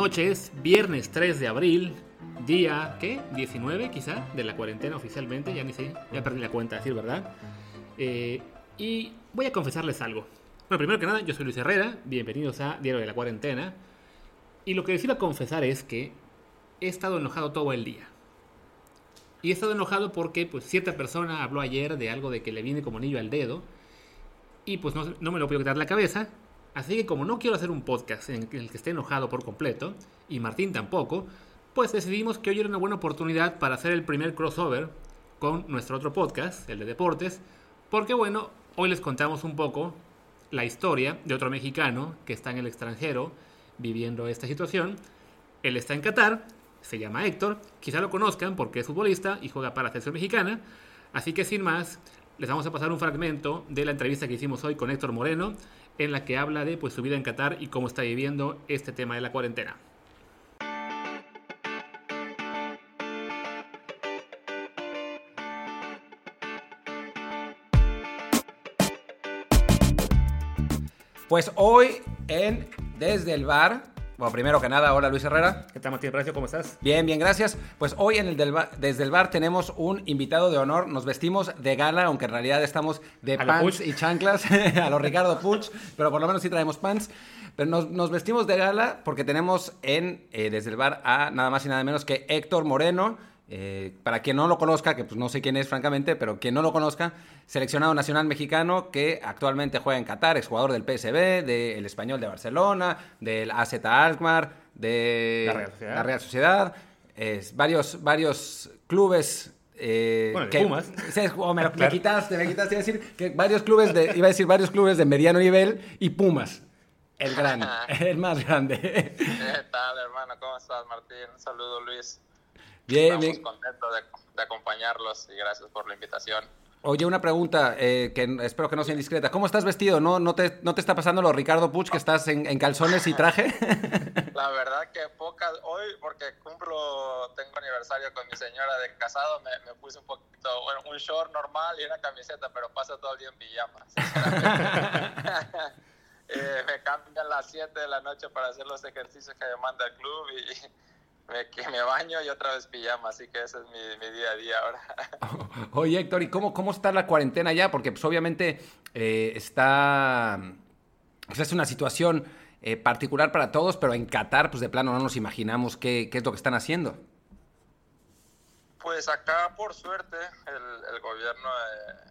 noches, viernes 3 de abril, día, ¿qué? 19 quizá, de la cuarentena oficialmente, ya ni sé, ya perdí la cuenta, decir verdad. Eh, y voy a confesarles algo. Bueno, primero que nada, yo soy Luis Herrera, bienvenidos a Diario de la Cuarentena. Y lo que les iba a confesar es que he estado enojado todo el día. Y he estado enojado porque pues, cierta persona habló ayer de algo de que le viene como anillo al dedo. Y pues no, no me lo puedo quitar la cabeza. Así que como no quiero hacer un podcast en el que esté enojado por completo, y Martín tampoco, pues decidimos que hoy era una buena oportunidad para hacer el primer crossover con nuestro otro podcast, el de deportes, porque bueno, hoy les contamos un poco la historia de otro mexicano que está en el extranjero viviendo esta situación. Él está en Qatar, se llama Héctor, quizá lo conozcan porque es futbolista y juega para la selección mexicana, así que sin más, les vamos a pasar un fragmento de la entrevista que hicimos hoy con Héctor Moreno, en la que habla de pues, su vida en Qatar y cómo está viviendo este tema de la cuarentena. Pues hoy en Desde el Bar, bueno, primero que nada, hola Luis Herrera. ¿Qué tal, Martín Recio? ¿Cómo estás? Bien, bien, gracias. Pues hoy en el del bar- Desde el Bar tenemos un invitado de honor. Nos vestimos de gala, aunque en realidad estamos de A lo pants y chanclas, a los Ricardo Puch, pero por lo menos sí traemos pants. Pero nos, nos vestimos de gala porque tenemos en eh, Desde el Bar a nada más y nada menos que Héctor Moreno. Eh, para quien no lo conozca, que pues no sé quién es francamente, pero quien no lo conozca, seleccionado nacional mexicano que actualmente juega en Qatar, es jugador del PSV, del Español de Barcelona, del AZ Alkmaar, de La Real Sociedad. la Real Sociedad, es, varios, varios clubes. eh, Bueno, de que- Pumas. Oh, me, lo- me Claro. quitaste, me quitaste. Iba a decir que varios clubes de, iba a decir varios clubes de mediano nivel y Pumas, el gran, el más grande. ¿Qué tal, hermano? ¿Cómo estás, Martín? Un saludo, Luis. Bien, Estamos bien. contentos de, de acompañarlos y gracias por la invitación. Oye, una pregunta eh, que espero que no sea indiscreta. ¿Cómo estás vestido? ¿No, no, te, no te está pasando lo Ricardo Puch que estás en, en calzones y traje? La verdad que pocas, hoy, porque cumplo, tengo aniversario con mi señora de casado, me, me puse un poquito, bueno, un short normal y una camiseta, pero paso todo el día en pijama. Eh, me cambian las 7 de la noche para hacer los ejercicios que me manda el club y me, que me baño y otra vez pijama, así que ese es mi, mi día a día ahora. Oye, Héctor, ¿y cómo, cómo está la cuarentena ya? Porque pues obviamente eh, está... pues, es una situación eh, particular para todos, pero en Qatar, pues de plano no nos imaginamos qué, qué es lo que están haciendo. Pues acá, por suerte, el, el gobierno eh,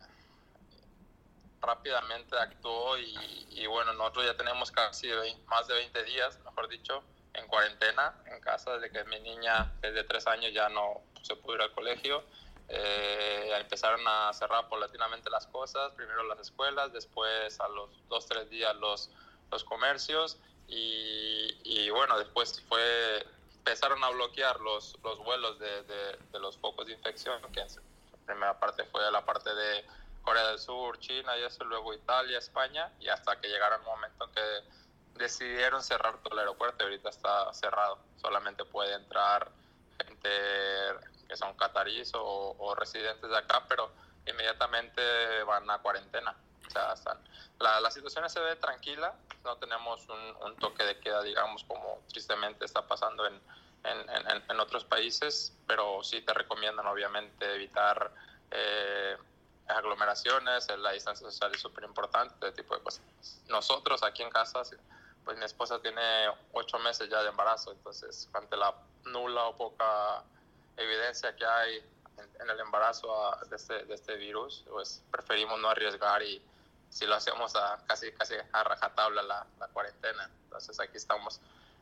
rápidamente actuó y, y bueno, nosotros ya tenemos casi más de 20 días, mejor dicho, en cuarentena en casa desde que mi niña desde tres años ya no se pudo ir al colegio. Eh, empezaron a cerrar paulatinamente las cosas, primero las escuelas, después a los dos, tres días los, los comercios y, y bueno, después fue empezaron a bloquear los, los vuelos de, de, de los focos de infección, que es- la primera parte fue la parte de Corea del Sur, China y eso, luego Italia, España, y hasta que llegaron un momento en que decidieron cerrar todo el aeropuerto ahorita está cerrado. Solamente puede entrar gente que son cataríes o, residentes de acá, pero inmediatamente van a cuarentena. O sea, están, la, la situación se ve tranquila, no tenemos un, toque de queda, digamos, como tristemente está pasando en, en, en, en otros países, pero sí te recomiendan obviamente evitar eh, aglomeraciones, la distancia social es súper importante, este tipo de cosas. Nosotros aquí en casa, pues mi esposa tiene ocho meses ya de embarazo, entonces ante la nula o poca evidencia que hay en, el embarazo a, de, este, de este virus, pues preferimos no arriesgar y, si lo hacemos a, casi, casi a rajatabla la, la cuarentena. Entonces aquí estamos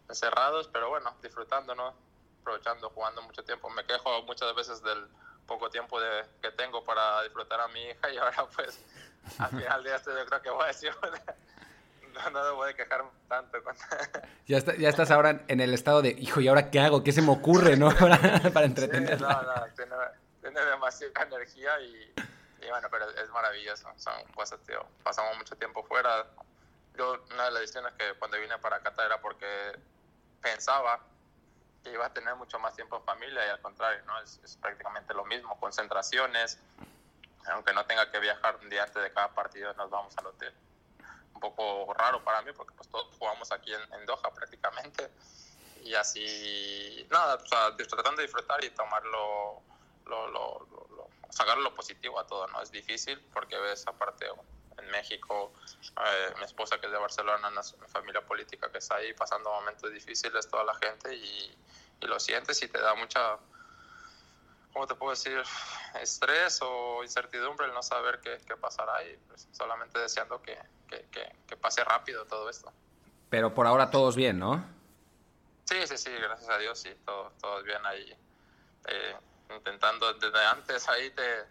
encerrados, pero bueno, disfrutando, ¿no? Aprovechando, jugando mucho tiempo. Me quejo muchas veces del poco tiempo de, que tengo para disfrutar a mi hija y ahora pues al final de esto yo creo que voy a decir, no, no debo de quejarme tanto. Ya, está, ya estás ahora en el estado de, hijo, ¿y ahora qué hago? ¿Qué se me ocurre, no? Para, para entretener. Sí, no, no, tiene, tiene demasiada energía y, y, bueno, pero es maravilloso. Son cosas, tío. Pasamos mucho tiempo fuera. Yo, una de las decisiones que cuando vine para Qatar era porque pensaba que iba a tener mucho más tiempo en familia y al contrario, ¿no? Es, es, prácticamente lo mismo, concentraciones, aunque no tenga que viajar un día antes de cada partido, nos vamos al hotel. Un poco raro para mí porque pues todos jugamos aquí en, en Doha prácticamente y así, nada, o sea, tratando de disfrutar y tomarlo, lo, lo, lo, sacar lo positivo a todo, ¿no? Es difícil porque ves aparte en México, eh, mi esposa que es de Barcelona, mi familia política que está ahí pasando momentos difíciles, toda la gente y, y lo sientes y te da mucha, ¿cómo te puedo decir? Estrés o incertidumbre el no saber qué, qué pasará y pues, solamente deseando que, que, que, que, pase rápido todo esto. Pero por ahora todos bien, ¿no? Sí, sí, sí, gracias a Dios, sí, todo, todo bien ahí. Eh, intentando desde antes ahí te,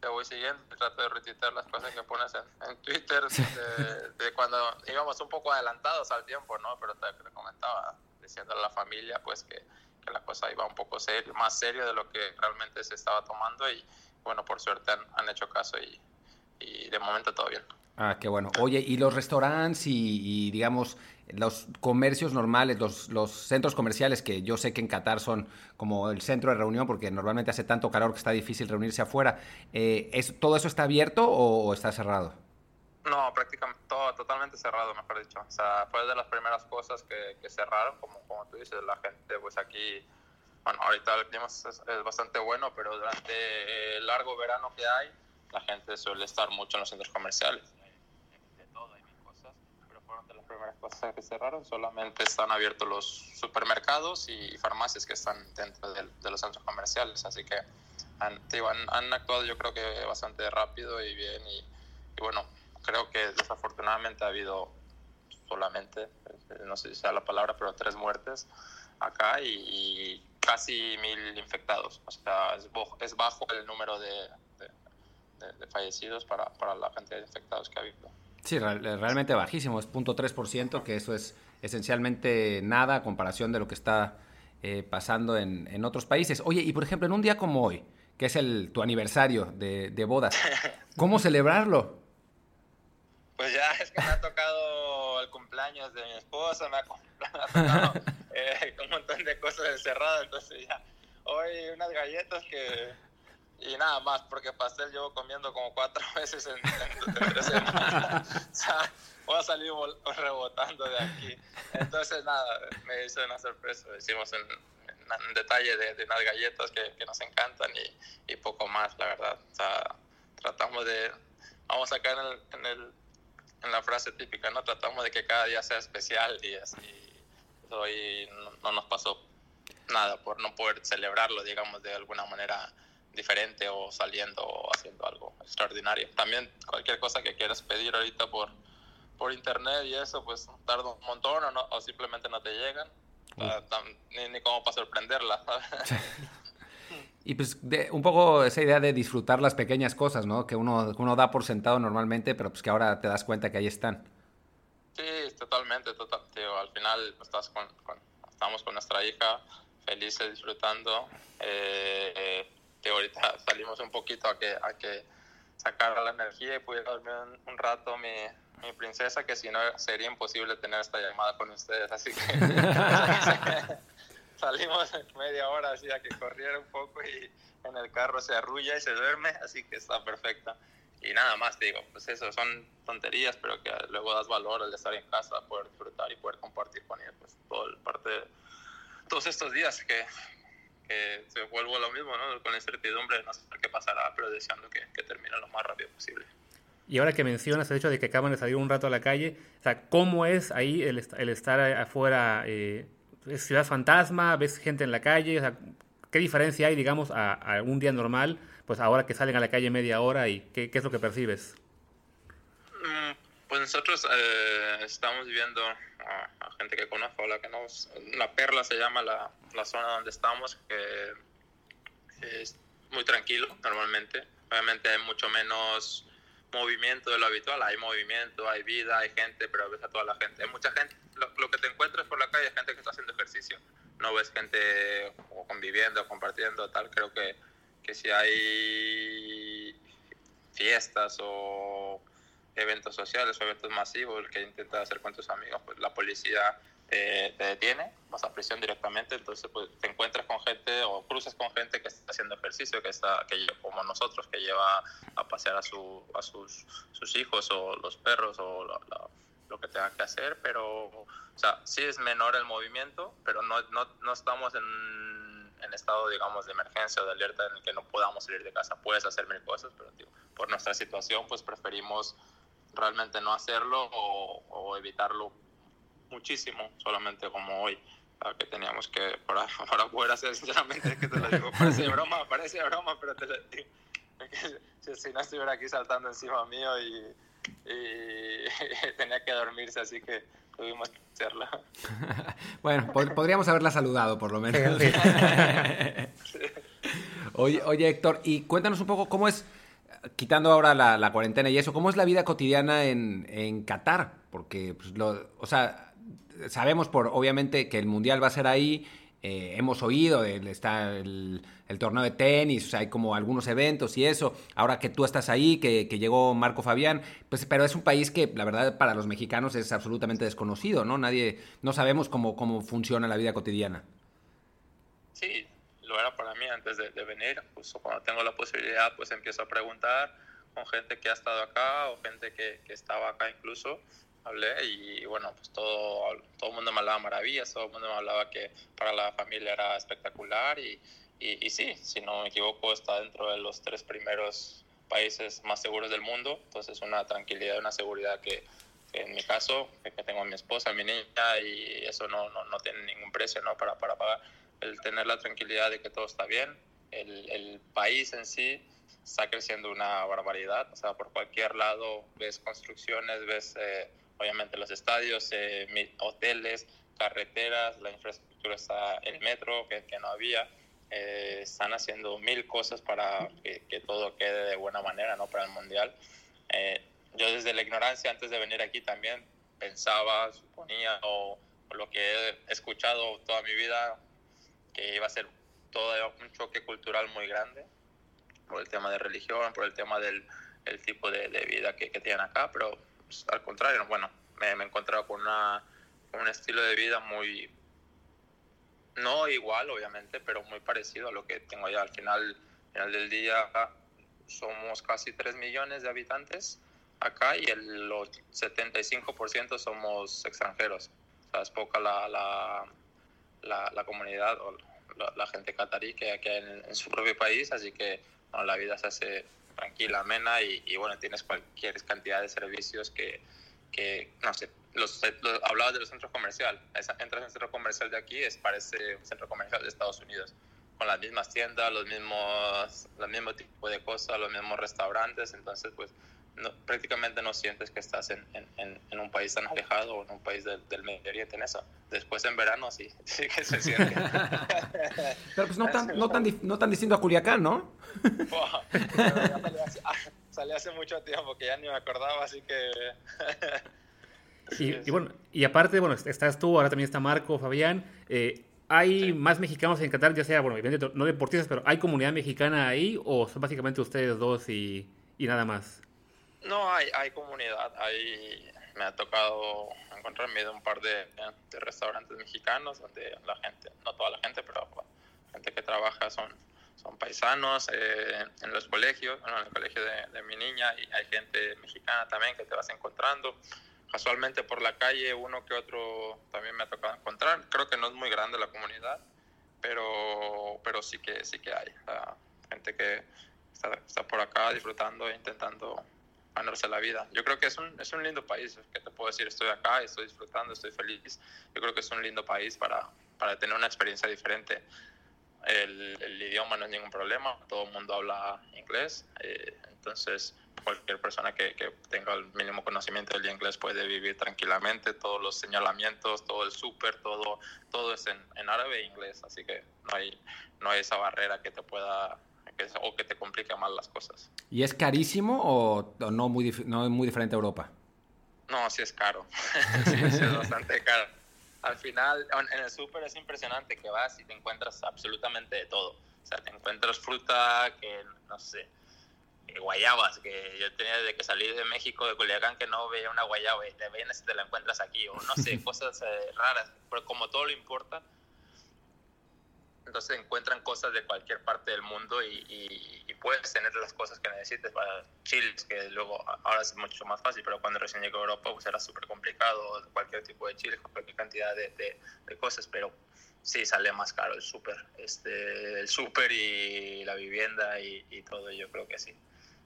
te voy siguiendo, trato de retuitear las cosas que pones en, en Twitter de, de, cuando íbamos un poco adelantados al tiempo, ¿no? Pero te, te comentaba, diciéndole a la familia, pues que, que, la cosa iba un poco serio, más serio de lo que realmente se estaba tomando y bueno, por suerte han, han hecho caso y, y, de momento todo bien. Ah, qué bueno. Oye, ¿y los restaurantes y, y digamos los comercios normales, los, los, centros comerciales que yo sé que en Qatar son como el centro de reunión porque normalmente hace tanto calor que está difícil reunirse afuera, eh, ¿es, ¿todo eso está abierto o, o, está cerrado? No, prácticamente todo totalmente cerrado, mejor dicho. O sea, fue de las primeras cosas que, que cerraron, como, como tú dices, la gente pues aquí, bueno, ahorita el clima es, es bastante bueno, pero durante el largo verano que hay, la gente suele estar mucho en los centros comerciales de las primeras cosas que cerraron. Solamente están abiertos los supermercados y farmacias que están dentro de, de los centros comerciales. Así que han, digo, han, han, actuado yo creo que bastante rápido y bien. Y, y, bueno, creo que desafortunadamente ha habido solamente, no sé si sea la palabra, pero tres muertes acá y, y casi mil infectados. O sea, es, es bajo el número de, de, de fallecidos para, para la cantidad de infectados que ha habido. Sí, realmente bajísimo, es 0.3%, que eso es esencialmente nada a comparación de lo que está eh, pasando en, en, otros países. Oye, y por ejemplo, en un día como hoy, que es el, tu aniversario de, de bodas, ¿cómo celebrarlo? Pues ya es que me ha tocado el cumpleaños de mi esposa, me ha, tocado eh, un montón de cosas encerradas, entonces ya hoy unas galletas que y nada más, porque pastel llevo comiendo como cuatro veces en, en, en tres semanas. o sea, voy a salir rebotando de aquí. Entonces, nada, me hizo una sorpresa. Hicimos en, en detalle de, de, unas galletas que, que nos encantan y, y, poco más, la verdad. O sea, tratamos de. Vamos a caer en, el, en, el, en la frase típica, ¿no? Tratamos de que cada día sea especial y así. Hoy no, no nos pasó nada por no poder celebrarlo, digamos, de alguna manera diferente o saliendo o haciendo algo extraordinario. También cualquier cosa que quieras pedir ahorita por, por internet y eso, pues tarda un montón o, no, o simplemente no te llegan. Uh, ni, ni cómo para sorprenderla. y pues de, un poco esa idea de disfrutar las pequeñas cosas, ¿no? Que uno, uno da por sentado normalmente, pero pues que ahora te das cuenta que ahí están. Sí, totalmente, total, tío. Al final estás con, con, estamos con nuestra hija felices, disfrutando. Eh, que ahorita salimos un poquito a que, a que sacara la energía y pudiera dormir un, un rato mi, mi, princesa, que si no sería imposible tener esta llamada con ustedes. Así que salimos media hora así a que corriera un poco y en el carro se arrulla y se duerme, así que está perfecta. Y nada más, digo, pues eso, son tonterías, pero que luego das valor al estar en casa, poder disfrutar y poder compartir con ella, pues todo el parte de todos estos días que, que se vuelvo a lo mismo, ¿no? Con la incertidumbre de no saber qué pasará, pero deseando que, que, termine lo más rápido posible. Y ahora que mencionas el hecho de que acaban de salir un rato a la calle, o sea, ¿cómo es ahí el, el estar afuera? Eh, ¿Es ciudad fantasma? ¿Ves gente en la calle? O sea, ¿Qué diferencia hay, digamos, a, a, un día normal? Pues ahora que salen a la calle media hora y ¿qué, es lo que percibes? nosotros eh, estamos viviendo a, gente que conozco, la que no, La Perla se llama la, la zona donde estamos, que es muy tranquilo normalmente. Obviamente hay mucho menos movimiento de lo habitual. Hay movimiento, hay vida, hay gente, pero ves a toda la gente. Hay mucha gente. Lo, que te encuentras por la calle es gente que está haciendo ejercicio. No ves gente conviviendo, compartiendo, tal. Creo que, que si hay fiestas o eventos sociales o eventos masivos que intentas hacer con tus amigos, pues la policía te, detiene, vas a prisión directamente, entonces pues, te encuentras con gente o cruzas con gente que está haciendo ejercicio, que está que como nosotros, que lleva a pasear a, su, a sus, hijos o los perros o lo que tenga que hacer, pero o sea, sí es menor el movimiento, pero no, no, no estamos en, en, estado, digamos, de emergencia o de alerta en el que no podamos salir de casa. Puedes hacer mil cosas, pero por nuestra situación, pues preferimos realmente no hacerlo o evitarlo muchísimo, solamente como hoy, que teníamos que, para, para poder hacer, sinceramente, que te lo digo, parece broma, parece broma, pero te lo digo, si no estuviera aquí saltando encima mío y, y tenía que dormirse, así que tuvimos que hacerlo. bueno, podríamos haberla saludado por lo menos. oye, oye, Héctor, y cuéntanos un poco cómo es, quitando ahora la, la cuarentena y eso, cómo es la vida cotidiana en, en Qatar, porque, pues, lo, o sea, sabemos por obviamente que el mundial va a ser ahí. Eh, hemos oído, está el, torneo de tenis, hay como algunos eventos y eso. Ahora que tú estás ahí, que, llegó Marco Fabián, pues, pero es un país que la verdad para los mexicanos es absolutamente desconocido, ¿no? Nadie, no sabemos cómo, cómo funciona la vida cotidiana. Sí, lo era para mí antes de, venir. Pues cuando tengo la posibilidad, pues empiezo a preguntar con gente que ha estado acá o gente que, que estaba acá incluso hablé y bueno, pues todo, todo el mundo me hablaba maravillas, todo el mundo me hablaba que para la familia era espectacular y, y, sí, si no me equivoco, está dentro de los tres primeros países más seguros del mundo, entonces una tranquilidad, una seguridad que, en mi caso, que tengo a mi esposa, a mi niña y eso no, no, no tiene ningún precio ¿no? para, para pagar, el tener la tranquilidad de que todo está bien, el, el país en sí está creciendo una barbaridad, o sea, por cualquier lado ves construcciones, ves... Eh, obviamente los estadios, eh, hoteles, carreteras, la infraestructura está, el metro que, no había. Eh, están haciendo mil cosas para que, todo quede de buena manera, ¿no? Para el Mundial. Eh, yo desde la ignorancia, antes de venir aquí también, pensaba, suponía, o, lo que he escuchado toda mi vida, que iba a ser todo un choque cultural muy grande, por el tema de religión, por el tema del el tipo de, vida que tienen acá, pero pues, al contrario, bueno, me, he encontrado con, una, un estilo de vida muy, no igual obviamente, pero muy parecido a lo que tengo ya al final, final del día. Somos casi 3 millones de habitantes acá y el 75% somos extranjeros. O sea, es poca la, la, la, comunidad o la, gente catarí que hay en, en, su propio país, así que la vida se hace tranquila, amena y, bueno, tienes cualquier cantidad de servicios que, que no sé, los, hablabas de los centros comerciales, entras en el centro comercial de aquí, es parece un centro comercial de Estados Unidos, con las mismas tiendas, los mismos, los mismo tipo de cosas, los mismos restaurantes, entonces pues no, prácticamente no sientes que estás en, en, en, un país tan alejado o en un país del Medio Oriente en eso. Después en verano sí, sí que se siente. Pero pues no tan, no, tan, no tan distinto a Culiacán, ¿no? salí, hace, mucho tiempo que ya ni me acordaba, así que... y, y, bueno, y aparte, bueno, estás tú, ahora también está Marco, Fabián. Eh, ¿Hay más mexicanos en Qatar, ya sea, bueno, no deportistas, pero ¿hay comunidad mexicana ahí o son básicamente ustedes dos y, y nada más? No, hay, hay comunidad. Hay, me ha tocado encontrarme en un par de, restaurantes mexicanos donde la gente, no toda la gente, pero gente que trabaja son, son paisanos. Eh, en los colegios, bueno, en el colegio de, de, mi niña, y hay gente mexicana también que te vas encontrando. Casualmente por la calle, uno que otro también me ha tocado encontrar. Creo que no es muy grande la comunidad, pero, pero sí, que, sí que hay. gente que está por acá disfrutando e intentando ganarse la vida. Yo creo que es un, es un lindo país, que te puedo decir, estoy acá, estoy disfrutando, estoy feliz. Yo creo que es un lindo país para, para tener una experiencia diferente. El, el, idioma no es ningún problema, todo el mundo habla inglés, eh, entonces cualquier persona que, que, tenga el mínimo conocimiento del inglés puede vivir tranquilamente, todos los señalamientos, todo el súper, todo, todo es en, en, árabe e inglés, así que no hay, no hay esa barrera que te pueda que, o que te complique más las cosas. ¿Y es carísimo o, o no, muy, no es muy diferente a Europa? No, sí es caro, sí, sí es bastante caro. Al final, en el súper es impresionante que vas y te encuentras absolutamente de todo. O sea, te encuentras fruta que, no sé, guayabas, que yo tenía desde que salí de México, de Culiacán, que no veía una guayaba y te vienes y te la encuentras aquí, o no sé, cosas eh, raras, pero como todo lo importa, entonces encuentran cosas de cualquier parte del mundo y, puedes tener las cosas que necesites. Para chiles, que luego ahora es mucho más fácil, pero cuando recién llegué a Europa pues era súper complicado, cualquier tipo de chiles, cualquier cantidad de, de, de cosas, pero sí sale más caro el súper, este, el súper y la vivienda y todo, yo creo que sí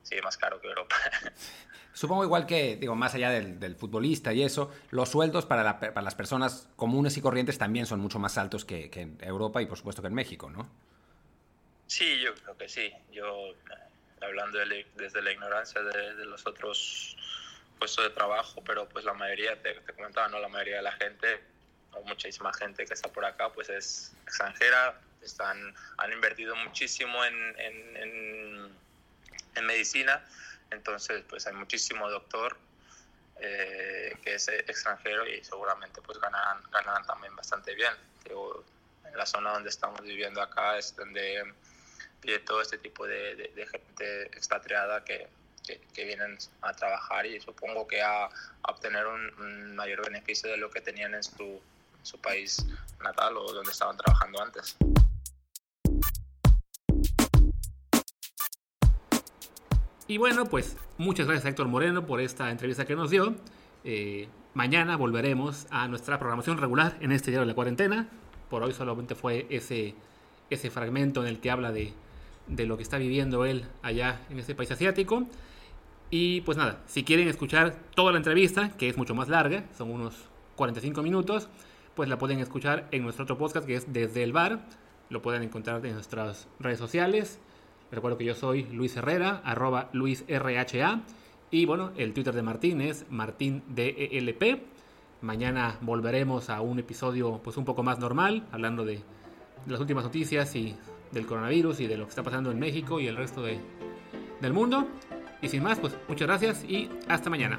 sí, más caro que Europa. Supongo igual que, digo, más allá del, del futbolista y eso, los sueldos para, la, para, las personas comunes y corrientes también son mucho más altos que, que, en Europa y por supuesto que en México, ¿no? Sí, yo creo que sí. Yo, hablando de, desde la ignorancia de, de, los otros puestos de trabajo, pero pues la mayoría, te, te comentaba, ¿no? La mayoría de la gente, o muchísima gente que está por acá, pues es extranjera, están, han invertido muchísimo en, en, en en medicina, entonces pues hay muchísimo doctor eh, que es extranjero y seguramente pues ganarán, ganarán también bastante bien. Digo, en la zona donde estamos viviendo acá es donde vive todo este tipo de, de, de gente expatriada que, que, que, vienen a trabajar y supongo que a, a obtener un, un, mayor beneficio de lo que tenían en su, en su país natal o donde estaban trabajando antes. Y bueno, pues muchas gracias a Héctor Moreno por esta entrevista que nos dio. Eh, mañana volveremos a nuestra programación regular en este día de la cuarentena. Por hoy solamente fue ese, ese fragmento en el que habla de, de lo que está viviendo él allá en este país asiático. Y pues nada, si quieren escuchar toda la entrevista, que es mucho más larga, son unos 45 minutos, pues la pueden escuchar en nuestro otro podcast que es Desde el Bar. Lo pueden encontrar en nuestras redes sociales Recuerdo que yo soy Luis Herrera, arroba LuisRHA. Y bueno, el Twitter de Martín es MartínDELP. Mañana volveremos a un episodio pues un poco más normal, hablando de, las últimas noticias y del coronavirus y de lo que está pasando en México y el resto de, del mundo. Y sin más, pues muchas gracias y hasta mañana.